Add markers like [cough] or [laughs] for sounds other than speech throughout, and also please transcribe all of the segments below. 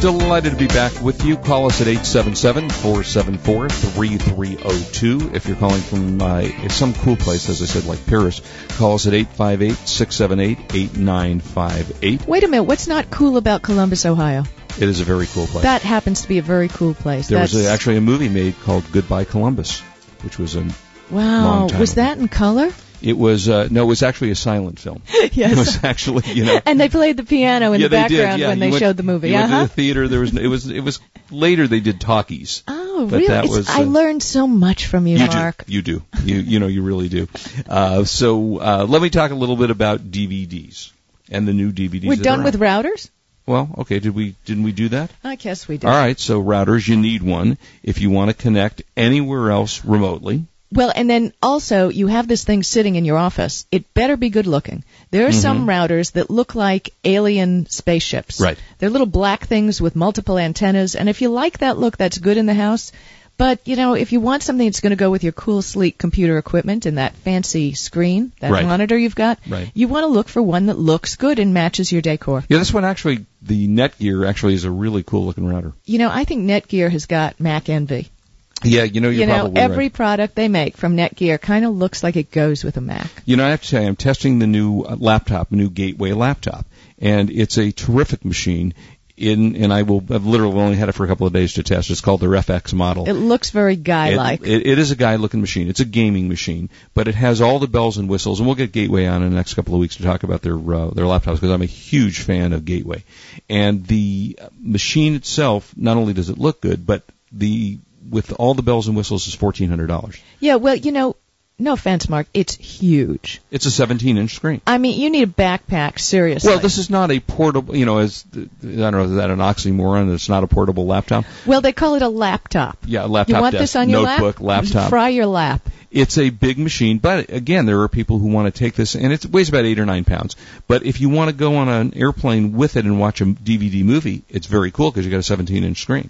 Delighted to be back with you. Call us at 877-474-3302. If you're calling from uh, some cool place, as I said, like Paris, call us at 858-678-8958. Wait a minute, what's not cool about Columbus, Ohio? It is a very cool place. That happens to be a very cool place. there That's, was a, actually a movie made called Goodbye Columbus, which was a wow. Was ago. that in color? It was uh, no, it was actually a silent film. [laughs] It was actually, you know, and they played the piano in yeah, the they did. background Yeah, when you they went- showed the movie. You went to Uh-huh. the theater. There was it was it was later they did talkies. Oh, But really? that It's- was, I uh, learned so much from you, You Mark. do. You do. You you know you really do. Uh, so uh, let me talk a little bit about DVDs and the new DVDs. We're done with out. routers? Well, okay. Did we didn't we do that? I guess we did. All right. So routers, you need one if you want to connect anywhere else remotely. Well, and then also you have this thing sitting in your office. It better be good looking. There are some mm-hmm. routers that look like alien spaceships. Right. They're little black things with multiple antennas, and if you like that look, that's good in the house. But you know, if you want something that's going to go with your cool, sleek computer equipment and that fancy screen, that Right. monitor you've got, Right. you want to look for one that looks good and matches your decor. Yeah, this one actually, the Netgear actually is a really cool looking router. You know, I think Netgear has got Mac envy. Yeah, you know you're you know, probably every right. product they make from Netgear kind of looks like it goes with a Mac. You know, I have to say, I'm testing the new uh, laptop, new Gateway laptop, and it's a terrific machine. In and I will, I've literally only had it for a couple of days to test. It's called the FX model. It looks very guy-like. It, it, it is a guy-looking machine. It's a gaming machine, but it has all the bells and whistles. And we'll get Gateway on in the next couple of weeks to talk about their uh, their laptops because I'm a huge fan of Gateway. And the machine itself, not only does it look good, but the with all the bells and whistles is fourteen hundred dollars. Yeah, well, you know, no offense, Mark, it's huge. It's a 17-inch screen. I mean, you need a backpack, seriously. Well, this is not a portable. You know, as I don't know, is that an oxymoron? It's not a portable laptop. Well, they call it a laptop. Yeah, a laptop You want desk, this on your notebook, lap? laptop. Fry your lap. It's a big machine, but again, there are people who want to take this, and it weighs about eight or nine pounds. But if you want to go on an airplane with it and watch a DVD movie, it's very cool because you got a 17-inch screen.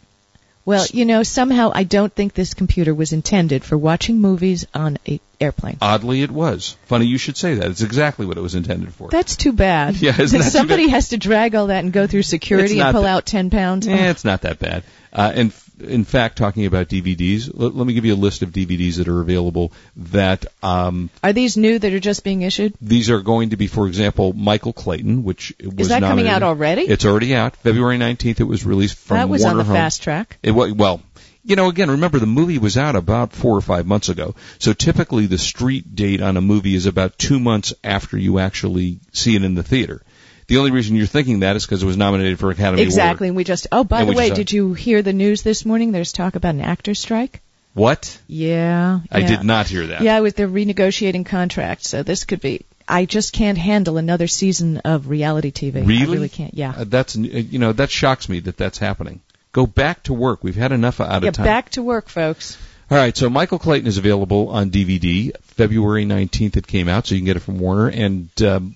Well, you know, somehow I don't think this computer was intended for watching movies on a airplane. Oddly, it was. Funny you should say that. It's exactly what it was intended for. That's too bad. [laughs] Yeah, isn't that too Somebody has to drag all that and go through security and pull that- out 10 pounds. Eh, it's not that bad. Uh, and in fact, talking about DVDs, let, let me give you a list of DVDs that are available. That um, Are these new that are just being issued? these are going to be, for example, Michael Clayton, which was that coming out already? It's already out. February 19th, it was released from that was Warner on the Home. fast track. It well, you know, again, remember the movie was out about four or five months ago. So typically the street date on a movie is about two months after you actually see it in the theater. The only reason you're thinking that is because it was nominated for Academy award. Exactly. Award. And we just, oh, by And the way, just- did you hear the news this morning? There's talk about an actor strike. What? Yeah. I did not hear that. Yeah, with they're renegotiating contracts, so this could be. I just can't handle another season of reality TV. Really? I really can't. Yeah. Uh, that's uh, you know that shocks me that that's happening. Go back to work. We've had enough out yeah, of time. Get back to work, folks. All right, so Michael Clayton is available on DVD. February 19th it came out, so you can get it from Warner. And um,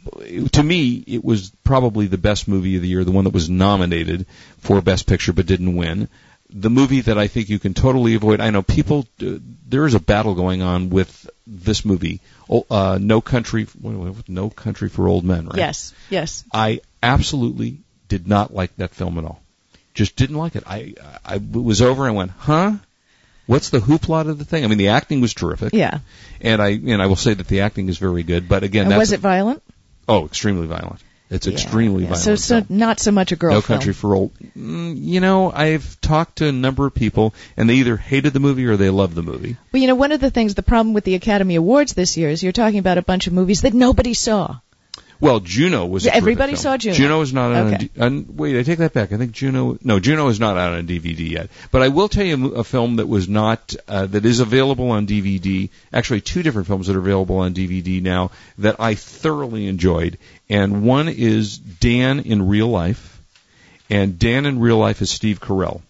to me, it was probably the best movie of the year, the one that was nominated for Best Picture but didn't win. The movie that I think you can totally avoid. I know people. Uh, there is a battle going on with this movie. Oh, Uh, no country. No country for old men. Right? Yes, yes. I absolutely did not like that film at all. Just didn't like it. I I it was over and went, huh? What's the hoopla of the thing? I mean, the acting was terrific. Yeah. And I and I will say that the acting is very good. But again, was it violent? oh extremely violent. It's Yeah, extremely yeah. violent. So, so film. not so much a girl no film. country for old. Mm, you know, I've talked to a number of people, and they either hated the movie or they loved the movie. Well, you know, one of the things, the problem with the Academy Awards this year is you're talking about a bunch of movies that nobody saw. Well, Juno was. Yeah, terrific everybody saw Juno. Juno is not out on. Okay. D- on. Wait, I take that back. I think Juno. No, Juno is not out on DVD yet. But I will tell you a a film that was not uh, that is available on DVD. Actually, two different films that are available on DVD now that I thoroughly enjoyed. And one is Dan in Real Life, and Dan in Real Life is Steve Carell.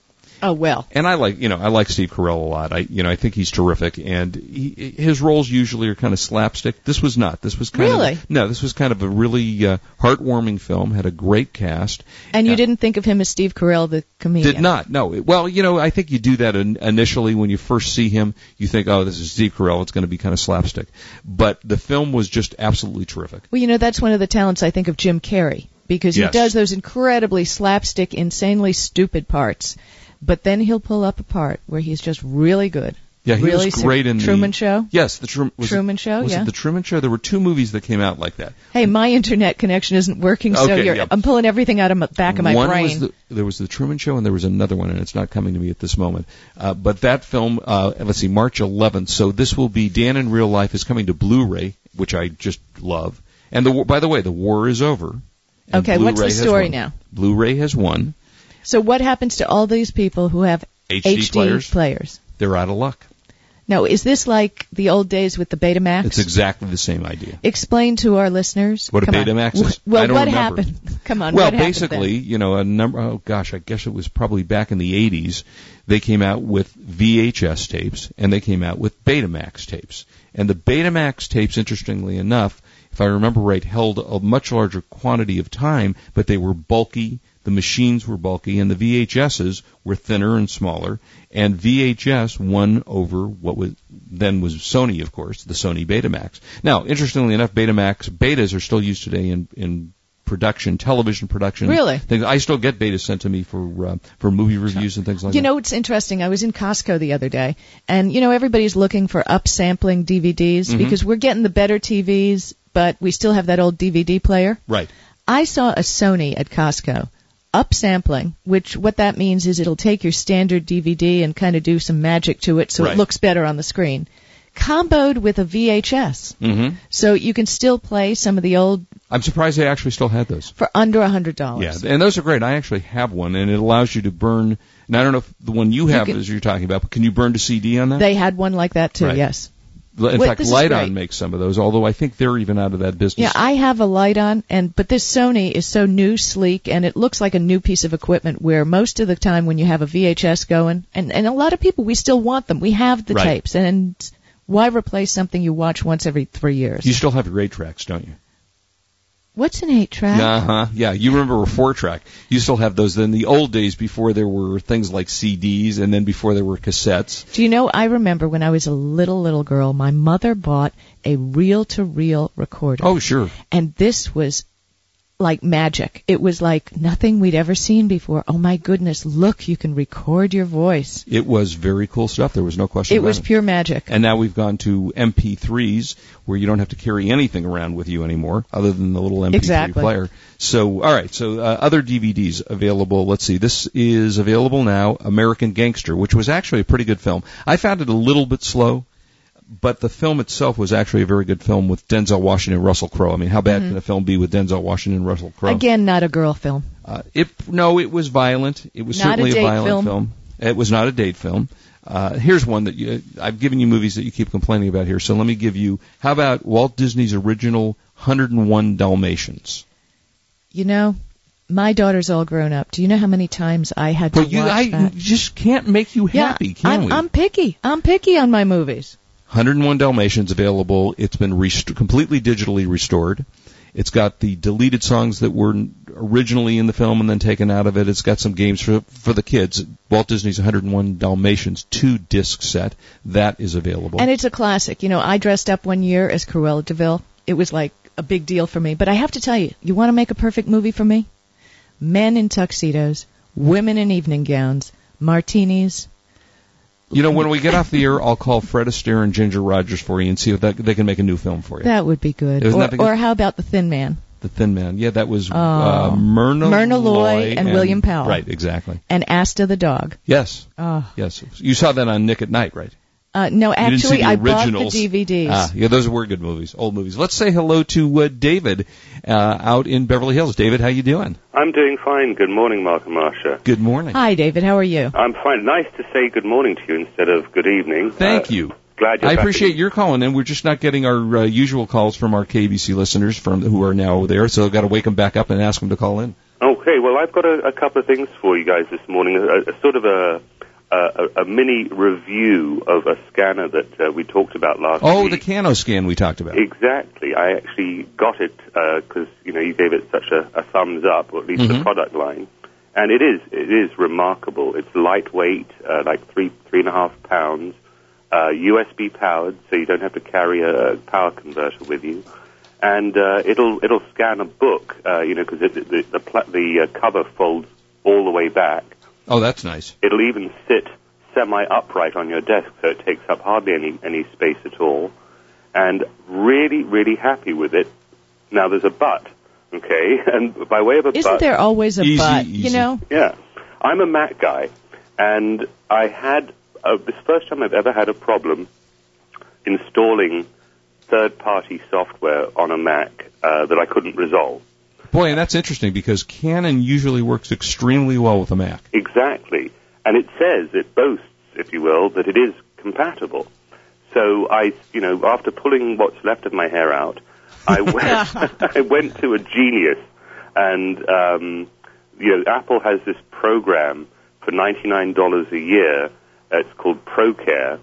Oh well. And I like, you know, I like Steve Carell a lot. I, you know, I think he's terrific, and he, his roles usually are kind of slapstick. This was not. This was kind Really? of no. This was kind of a really uh, heartwarming film. Had a great cast. And you Yeah. didn't think of him as Steve Carell, the comedian. Did not. No. Well, you know, I think you do that in, initially when you first see him. You think, oh, this is Steve Carell. It's going to be kind of slapstick. But the film was just absolutely terrific. Well, you know, that's one of the talents I think of Jim Carrey because Yes. he does those incredibly slapstick, insanely stupid parts. But then he'll pull up a part where he's just really good. Yeah, he really was great in the Truman Show. Yes, the Trum- was it- Truman Show, Was yeah. it the Truman Show? There were two movies that came out like that. Hey, my internet connection isn't working, so Okay, yeah. I'm pulling everything out of the back of my one brain. was the, there was the Truman Show, and there was another one, and it's not coming to me at this moment. Uh, but that film, uh, let's see, March 11th. So this will be Dan in Real Life is coming to Blu-ray, which I just love. And the by the way, the war is over. Okay, what's the Blu-ray story now? Blu-ray has won. So what happens to all these people who have HD, players, players? they're out of luck. Now, is this like the old days with the Betamax? It's exactly the same idea. Explain to our listeners. What a Come on. Betamax is? [laughs] Well, what remember. happened? [laughs] Come on. well, basically, you know, a number. Oh gosh, I guess it was probably back in the '80s. They came out with VHS tapes and they came out with Betamax tapes. And the Betamax tapes, interestingly enough, if I remember right, held a much larger quantity of time, but they were bulky. The machines were bulky, and the VHSs were thinner and smaller. And VHS won over what was then was Sony, of course, the Sony Betamax. Now, interestingly enough, Betamax betas are still used today in in production, television production. Really? Things. I still get betas sent to me for uh, for movie reviews and things like You that. You know, it's interesting. I was in Costco the other day, and you know, everybody's looking for upsampling DVDs Mm-hmm. because we're getting the better TVs, but we still have that old DVD player. right. I saw a Sony at Costco upsampling, which what that means is it'll take your standard DVD and kind of do some magic to it so Right. it looks better on the screen. Comboed with a VHS. hmm So you can still play some of the old I'm surprised they actually still had those. for under a hundred Yeah, dollars. and those are great. I actually have one, and it allows you to burn. And I don't know if the one you have can- is you're talking about, but can you burn to CD on that? They had one like that too, Right. yes. In Wait, fact, this is Lite great. On makes some of those, although I think they're even out of that business. Yeah, I have a Lite-On, and but this Sony is so new, sleek, and it looks like a new piece of equipment. Where most of the time, when you have a VHS going, and and a lot of people, we still want them. We have the Right. tapes, and why replace something you watch once every three years? you still have your eight tracks, don't you? What's an eight track? Uh huh. Yeah, you remember a four track. You still have those. In the old days, before there were things like CDs, and then before there were cassettes. Do you know? I remember when I was a little little girl, my mother bought a reel to reel recorder. Oh, sure. and this was like magic. It was like nothing we'd ever seen before. Oh my goodness, look, you can record your voice. It was very cool stuff. There was no question It was it. pure magic. And now we've gone to MP3s where you don't have to carry anything around with you anymore other than the little MP3 Exactly. player. So, all right. So, uh, other DVDs available. Let's see. This is available now. American Gangster, which was actually a pretty good film. I found it a little bit slow, but the film itself was actually a very good film with Denzel Washington and Russell Crowe. I mean, how bad can a film be with Denzel Washington and Russell Crowe? Mm-hmm. Again, not a girl film. Uh, it no, it was violent. It was Not a certainly date violent film. It was not a date film. Uh, here's one that you, I've given you movies that you keep complaining about here. So let me give you. How about Walt Disney's original 101 Dalmatians? You know, my daughter's all grown up. Do you know how many times I had to But you, watch I that? just can't make you happy, yeah, can I'm, we? I'm picky. I'm picky on my movies. 101 Dalmatians available. It's been rest- completely digitally restored. It's got the deleted songs that were originally in the film and then taken out of it. It's got some games for for the kids. Walt Disney's 101 Dalmatians two disc set that is available. And it's a classic. You know, I dressed up one year as Cruella de Vil. It was like a big deal for me. But I have to tell you, you want to make a perfect movie for me? Men in tuxedos, women in evening gowns, martinis. You know, when we get off the air, I'll call Fred Astaire and Ginger Rogers for you and see if that, they can make a new film for you. That would be good. Or, the good- or how about the Thin Man the Thin Man. Yeah, that was Oh. uh, Myrna, Myrna Loy Loy and William Powell. Right, exactly. and Asta the dog? Yes, Oh. yes. You saw that on Nick at Nite, right? Uh, no, You didn't see actually, the I bought the. DVDs. Ah, yeah, those were good movies, old movies. Let's say hello to uh, David uh, out in Beverly Hills. David, how you doing? I'm doing fine. Good morning, Mark and Marsha. Good morning. Hi, David. How are you? I'm fine. Nice to say good morning to you instead of good evening. Thank Uh, you. Glad you're I appreciate in- your calling in. We're just not getting our uh, usual calls from our KBC listeners from who are now there, so I've got to wake them back up and ask them to call in. Okay, well, I've got a, a couple of things for you guys this morning. A, a sort of a a, a mini review of a scanner that uh, we talked about last week. Oh, week. the CanoScan we talked about. Exactly. I actually got it because you know you gave it such a, a thumbs up, or at least the Mhm. product line, and it is it is remarkable. It's lightweight, uh, like three three and a half pounds, uh, USB powered, so you don't have to carry a power converter with you, and uh, it'll it'll scan a book, uh, you know, because the the, the, pla- the uh, cover folds all the way back. Oh, that's nice. It'll even sit semi upright on your desk, so it takes up hardly any any space at all. And really, really happy with it. Now there's a but, okay? [laughs] And by way of a Isn't but, there always a Easy, but? easy. You know, yeah, I'm a Mac guy, and I had uh, this first time I've ever had a problem installing third-party software on a Mac uh, that I couldn't resolve. Boy, and that's interesting because Canon usually works extremely well with a Mac. Exactly. And it says, it boasts, if you will, that it is compatible. So I, you know, after pulling what's left of my hair out, I [laughs] went, [laughs] I went to a genius and, um, you know, Apple has this program for $99 a year. It's called ProCare.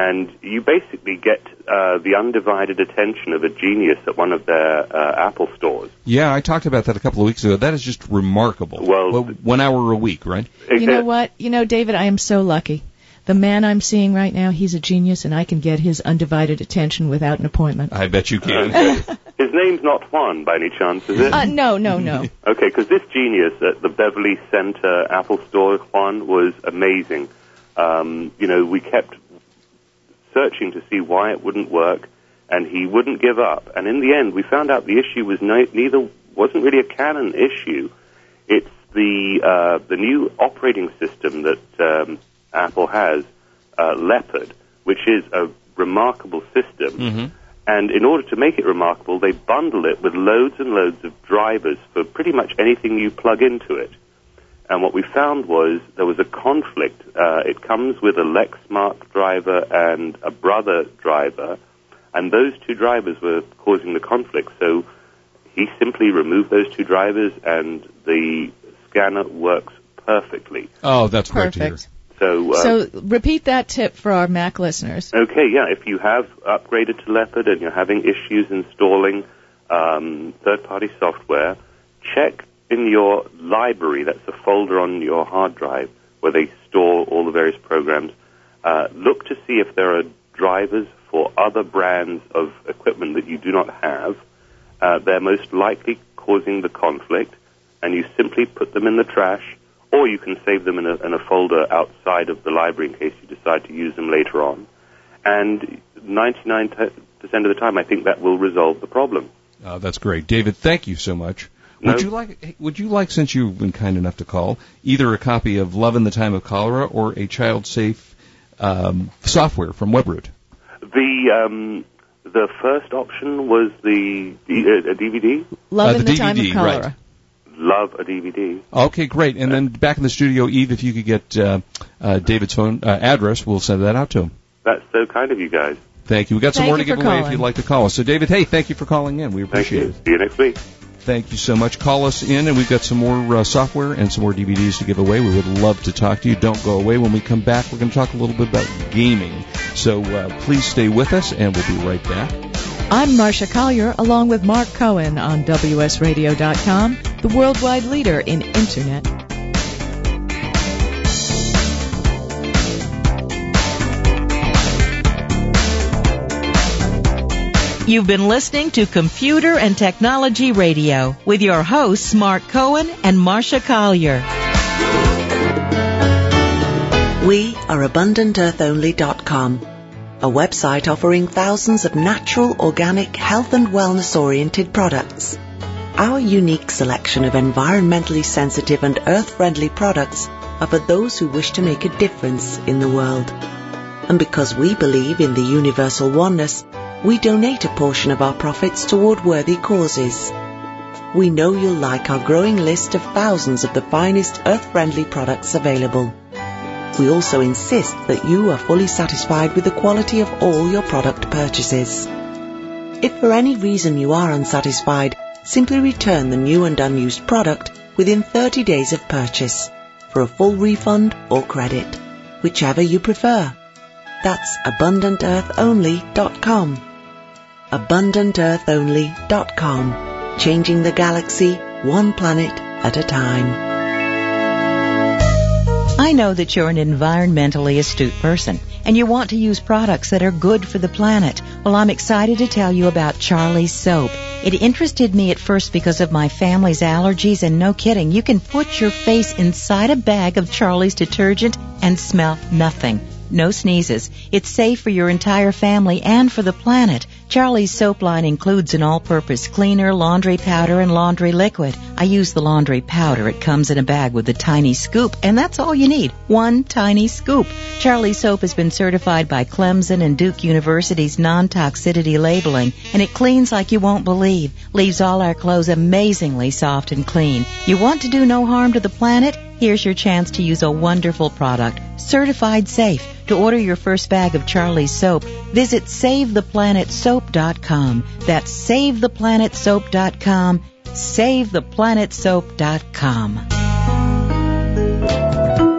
And you basically get uh, the undivided attention of a genius at one of their uh, Apple stores. Yeah, I talked about that a couple of weeks ago. That is just remarkable. Well- one hour a week, right? you know what? You know, David, I am so lucky. The man I'm seeing right now, he's a genius, and I can get his undivided attention without an appointment. I bet you can. [laughs] His name's not Juan, by any chance, is it? Uh, no, no, no. [laughs] Okay, because this genius at the Beverly Center Apple Store, Juan, was amazing. Um, you know, we kept searching to see why it wouldn't work, and he wouldn't give up. And in the end, we found out the issue was no, neither wasn't really a Canon issue. It's the uh, the new operating system that um, Apple has, uh, Leopard, which is a remarkable system. hmm And in order to make it remarkable, they bundle it with loads and loads of drivers for pretty much anything you plug into it. And what we found was there was a conflict. Uh, it comes with a Lexmark driver and a Brother driver, and those two drivers were causing the conflict. So he simply removed those two drivers, and the scanner works perfectly. Oh, that's great to hear. Perfect. So, uh, So repeat that tip for our Mac listeners. Okay, yeah. If you have upgraded to Leopard and you're having issues installing um, third-party software, check in your library. That's a folder on your hard drive where they store all the various programs. Uh, look to see if there are drivers for other brands of equipment that you do not have. Uh, they're most likely causing the conflict, and you simply put them in the trash, or you can save them in a, in a folder outside of the library in case you decide to use them later on. And 99% of the time, I think that will resolve the problem. Oh, that's great, David. Thank you so much. No. Would you like? hey, Would you like, since you've been kind enough to call, either a copy of Love in the Time of Cholera or a child-safe um, software from WebRoot? The um, the first option was the, the uh, a DVD. Love Uh, in the the time of DVD, cholera. right. Love a DVD. Okay, great. And then back in the studio, Eve, if you could get uh, uh, David's phone uh, address, we'll send that out to him. That's so kind of you guys. Thank you. We got some Thank more to give for away if you'd like to call us. So, David, hey, thank you for calling in. We Thank appreciate you. it. See you next week. Thank you so much. Call us in, and we've got some more uh, software and some more DVDs to give away. We would love to talk to you. Don't go away. When we come back, we're going to talk a little bit about gaming. So uh, please stay with us, and we'll be right back. I'm Marsha Collier, along with Mark Cohen on WSRadio.com, the worldwide leader in Internet. You've been listening to Computer and Technology Radio with your hosts Mark Cohen and Marsha Collier. We are AbundantEarthOnly.com, a website offering thousands of natural, organic, health and wellness oriented products. Our unique selection of environmentally sensitive and earth-friendly products are for those who wish to make a difference in the world. And because we believe in the universal oneness, we donate a portion of our profits toward worthy causes. We know you'll like our growing list of thousands of the finest earth-friendly products available. We also insist that you are fully satisfied with the quality of all your product purchases. If for any reason you are unsatisfied, simply return the new and unused product within 30 days of purchase for a full refund or credit. whichever you prefer. That's AbundantEarthOnly.com. AbundantEarthOnly.com. Changing the galaxy one planet at a time. I know that you're an environmentally astute person and you want to use products that are good for the planet. Well, I'm excited to tell you about Charlie's Soap. It interested me at first because of my family's allergies and no kidding, you can put your face inside a bag of Charlie's detergent and smell nothing no sneezes. It's safe for your entire family and for the planet. Charlie's soap line includes an all-purpose cleaner, laundry powder, and laundry liquid. I use the laundry powder. It comes in a bag with a tiny scoop, and that's all you need. One tiny scoop. Charlie's soap has been certified by Clemson and Duke University's non-toxicity labeling, and it cleans like you won't believe. Leaves all our clothes amazingly soft and clean. You want to do no harm to the planet? Here's your chance to use a wonderful product, certified safe. To order your first bag of Charlie's soap, visit SaveThePlanetSoap.com. That's SaveThePlanetSoap.com. SaveThePlanetSoap.com.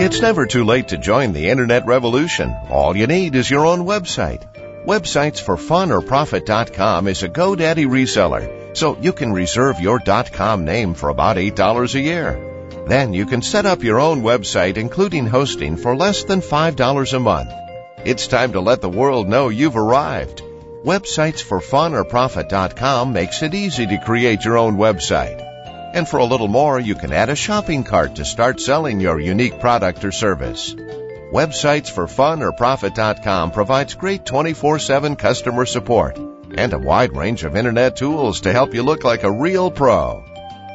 It's never too late to join the internet revolution. All you need is your own website. Websites for fun or profit.com is a GoDaddy reseller, so you can reserve your .com name for about $8 a year. Then you can set up your own website, including hosting, for less than $5 a month. It's time to let the world know you've arrived. Websites for fun or profit.com makes it easy to create your own website. And for a little more, you can add a shopping cart to start selling your unique product or service. Websites for fun or profit.com provides great 24-7 customer support and a wide range of internet tools to help you look like a real pro.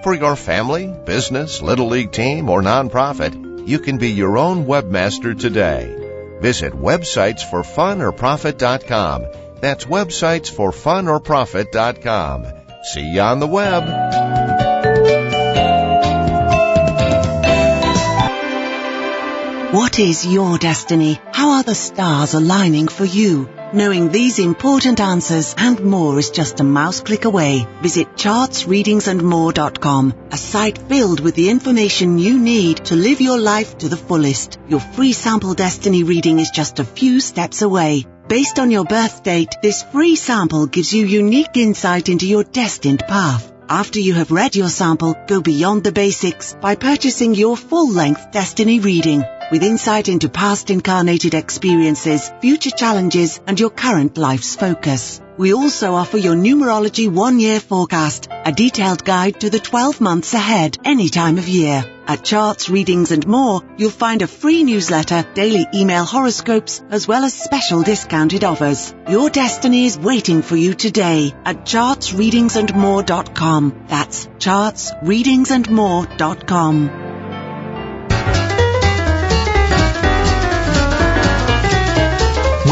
For your family, business, little league team, or nonprofit, you can be your own webmaster today. Visit websitesforfunorprofit.com. That's websitesforfunorprofit.com. See you on the web. What is your destiny? How are the stars aligning for you? Knowing these important answers and more is just a mouse click away. Visit chartsreadingsandmore.com, a site filled with the information you need to live your life to the fullest. Your free sample destiny reading is just a few steps away. Based on your birth date, this free sample gives you unique insight into your destined path. After you have read your sample, go beyond the basics by purchasing your full-length destiny reading with insight into past incarnated experiences, future challenges, and your current life's focus. We also offer your numerology one year forecast, a detailed guide to the 12 months ahead, any time of year. At Charts, Readings and More, you'll find a free newsletter, daily email horoscopes, as well as special discounted offers. Your destiny is waiting for you today at chartsreadingsandmore.com. That's chartsreadingsandmore.com.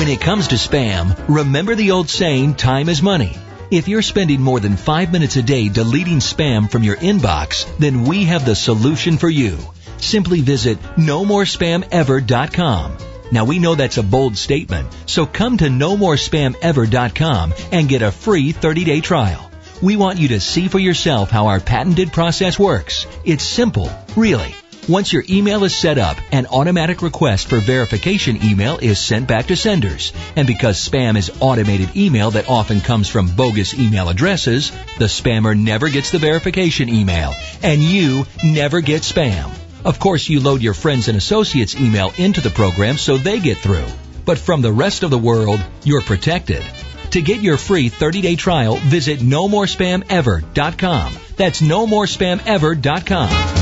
When it comes to spam, remember the old saying, time is money. If you're spending more than five minutes a day deleting spam from your inbox, then we have the solution for you. Simply visit nomorespamever.com. Now we know that's a bold statement, so come to nomorespamever.com and get a free 30-day trial. We want you to see for yourself how our patented process works. It's simple, really. Once your email is set up, an automatic request for verification email is sent back to senders. And because spam is automated email that often comes from bogus email addresses, the spammer never gets the verification email, and you never get spam. Of course, you load your friends and associates email into the program so they get through. But from the rest of the world, you're protected. To get your free 30-day trial, visit nomorespamever.com. That's nomorespamever.com.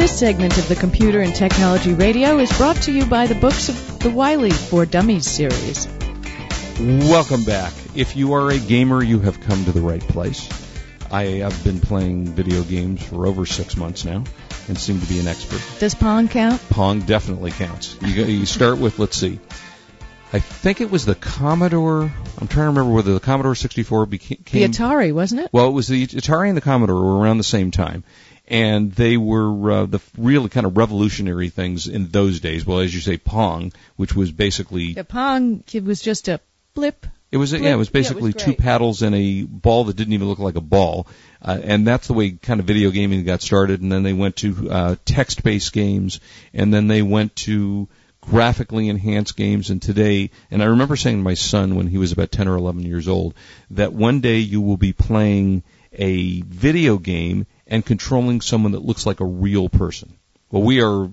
This segment of the Computer and Technology Radio is brought to you by the books of the Wiley for Dummies series. Welcome back. If you are a gamer, you have come to the right place. I have been playing video games for over six months now and seem to be an expert. Does Pong count? Pong definitely counts. You, you start with, let's see, I think it was the Commodore. I'm trying to remember whether the Commodore 64 became The Atari, wasn't it? Well, it was the Atari and the Commodore were around the same time, and they were uh, the really kind of revolutionary things in those days. Well, as you say, Pong, which was basically The Pong it was just a blip. it was yeah, it was basically two paddles and a ball that didn't even look like a ball, uh, and that's the way kind of video gaming got started. And then they went to uh, text-based games, and then they went to graphically enhanced games. And today, and I remember saying to my son when he was about 10 or 11 years old, that one day you will be playing a video game and controlling someone that looks like a real person. Well, we are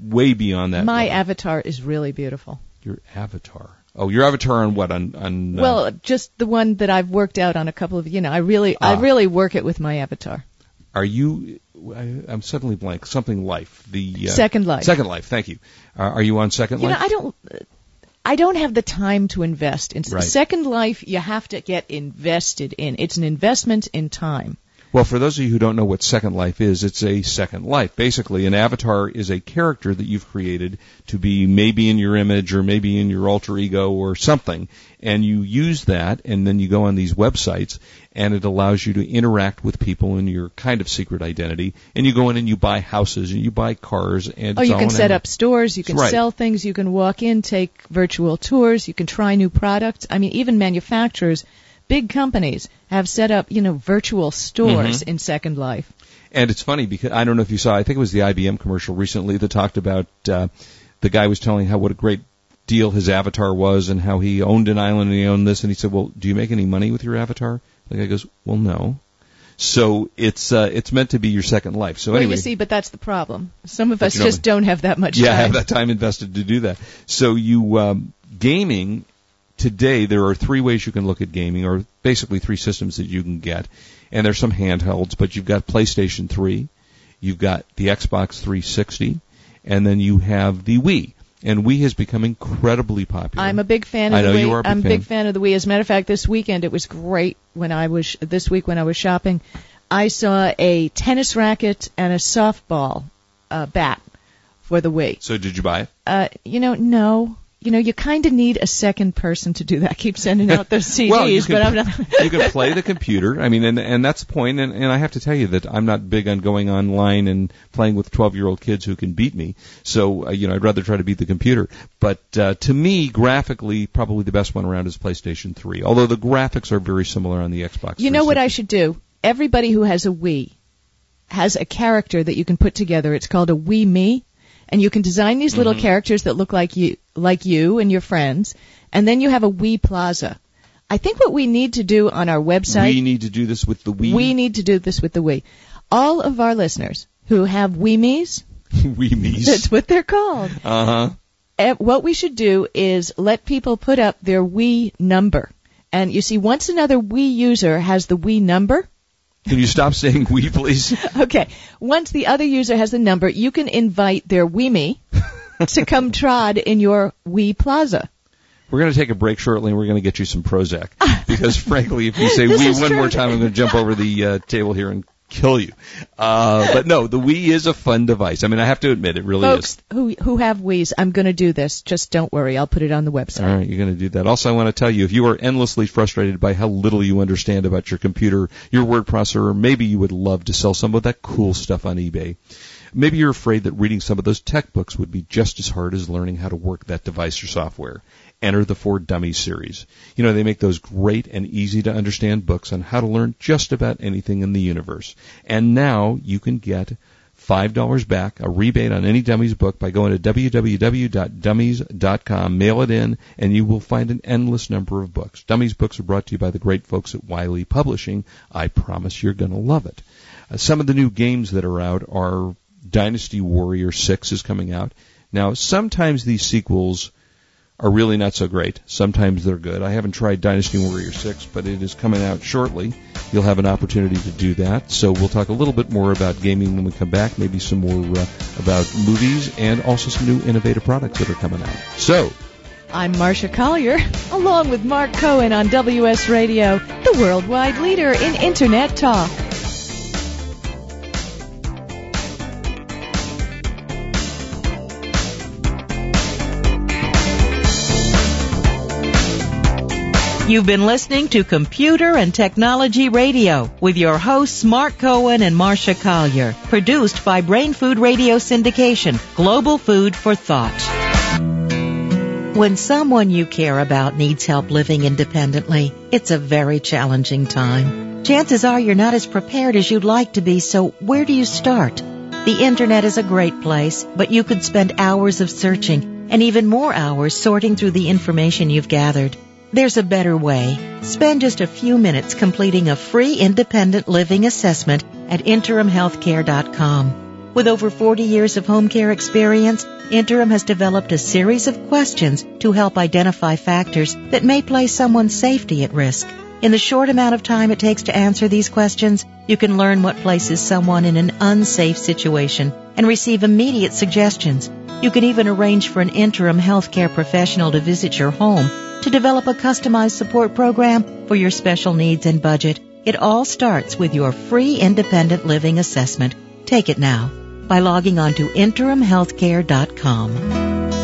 way beyond that. My level. avatar is really beautiful. your avatar. Oh, your avatar on what? On on. uh, Well, just the one that I've worked out on a couple of, you know, I really, I Ah. really work it with my avatar. Are you? I, I'm suddenly blank. Something Life. The uh, Second Life. Second Life. Thank you. Uh, are you on Second You know, Life? I don't, I don't have the time to invest in Right. Second Life. You have to get invested in. It's an investment in time. Well, for those of you who don't know what Second Life is, it's a Second Life. Basically, an avatar is a character that you've created to be maybe in your image or maybe in your alter ego or something, and you use that, and then you go on these websites, and it allows you to interact with people in your kind of secret identity, and you go in and you buy houses and you buy cars, and Oh, you can set up stores, you can Right. sell things, you can walk in, take virtual tours, you can try new products. I mean, even manufacturers, big companies have set up, you know, virtual stores Mm-hmm. in Second Life. And it's funny because I don't know if you saw. I think it was the IBM commercial recently that talked about uh, the guy was telling how what a great deal his avatar was and how he owned an island and he owned this and he said, "Well, do you make any money with your avatar?" The guy goes, "Well, no." So it's uh, it's meant to be your second life. So well, anyway, you see, but that's the problem. Some of us just don't have that much yeah, time. have that time invested to do that. So you um, gaming today. There are three ways you can look at gaming, or basically three systems that you can get, and there's some handhelds. But you've got PlayStation 3, you've got the Xbox 360, and then you have the Wii. And Wii has become incredibly popular. I'm a big fan of I the know Wii. you are a big I'm a big fan of the Wii. As a matter of fact, this weekend it was great when I was this week when I was shopping. I saw a tennis racket and a softball uh, bat for the Wii. So did you buy it? Uh, you know, no. You know, you kind of need a second person to do that. I keep sending out those CDs, [laughs] well, you can, but I'm not. you can play the computer. I mean, and and that's the point. And, and I have to tell you that I'm not big on going online and playing with 12 year old kids who can beat me. So uh, you know, I'd rather try to beat the computer. But uh, to me, graphically, probably the best one around is PlayStation 3. Although the graphics are very similar on the Xbox. You know what I should do? Everybody who has a Wii has a character that you can put together. It's called a Wii Me, and you can design these Mm-hmm. little characters that look like you, like you and your friends, and then you have a Wii Plaza. I think what we need to do on our website, We need to do this with the Wii. we need to do this with the Wii. All of our listeners who have Wii Me's. [laughs] that's what they're called. Uh huh. Eh, what we should do is let people put up their Wii number. And you see, once another Wii user has the Wii number, Can you stop saying we, please? [laughs] Okay. Once the other user has the number, you can invite their Wii Me to [laughs] come trod in your Wii Plaza. We're going to take a break shortly, and we're going to get you some Prozac. [laughs] Because frankly, if you say we one true. more time, I'm going to jump over the uh, table here and kill you. Uh, but no, the Wii is a fun device. I mean, I have to admit, it really Folks is. who who have Wii's, I'm going to do this. Just don't worry. I'll put it on the website. All right, you're going to do that. Also, I want to tell you, if you are endlessly frustrated by how little you understand about your computer, your word processor, maybe you would love to sell some of that cool stuff on eBay. Maybe you're afraid that reading some of those tech books would be just as hard as learning how to work that device or software. Enter the For Dummies series. You know, they make those great and easy to understand books on how to learn just about anything in the universe. And now you can get $5 back, a rebate on any Dummies book by going to www.dummies.com, mail it in, and you will find an endless number of books. Dummies books are brought to you by the great folks at Wiley Publishing. I promise you're going to love it. Uh, some of the new games that are out are Dynasty Warrior 6 is coming out. Now, sometimes these sequels are really not so great. Sometimes they're good. I haven't tried Dynasty Warrior 6, but it is coming out shortly. You'll have an opportunity to do that. So we'll talk a little bit more about gaming when we come back, maybe some more uh, about movies and also some new innovative products that are coming out. So, I'm Marsha Collier, along with Mark Cohen on WS Radio, the worldwide leader in Internet talk. You've been listening to Computer and Technology Radio with your hosts Mark Cohen and Marsha Collier, produced by Brain Food Radio Syndication, global food for thought. When someone you care about needs help living independently, it's a very challenging time. Chances are you're not as prepared as you'd like to be, so where do you start? The internet is a great place, but you could spend hours of searching and even more hours sorting through the information you've gathered. There's a better way. Spend just a few minutes completing a free independent living assessment at interimhealthcare.com. With over 40 years of home care experience, Interim has developed a series of questions to help identify factors that may place someone's safety at risk. In the short amount of time it takes to answer these questions, you can learn what places someone in an unsafe situation and receive immediate suggestions. You can even arrange for an interim healthcare professional to visit your home to develop a customized support program for your special needs and budget. It all starts with your free independent living assessment. Take it now by logging on to interimhealthcare.com.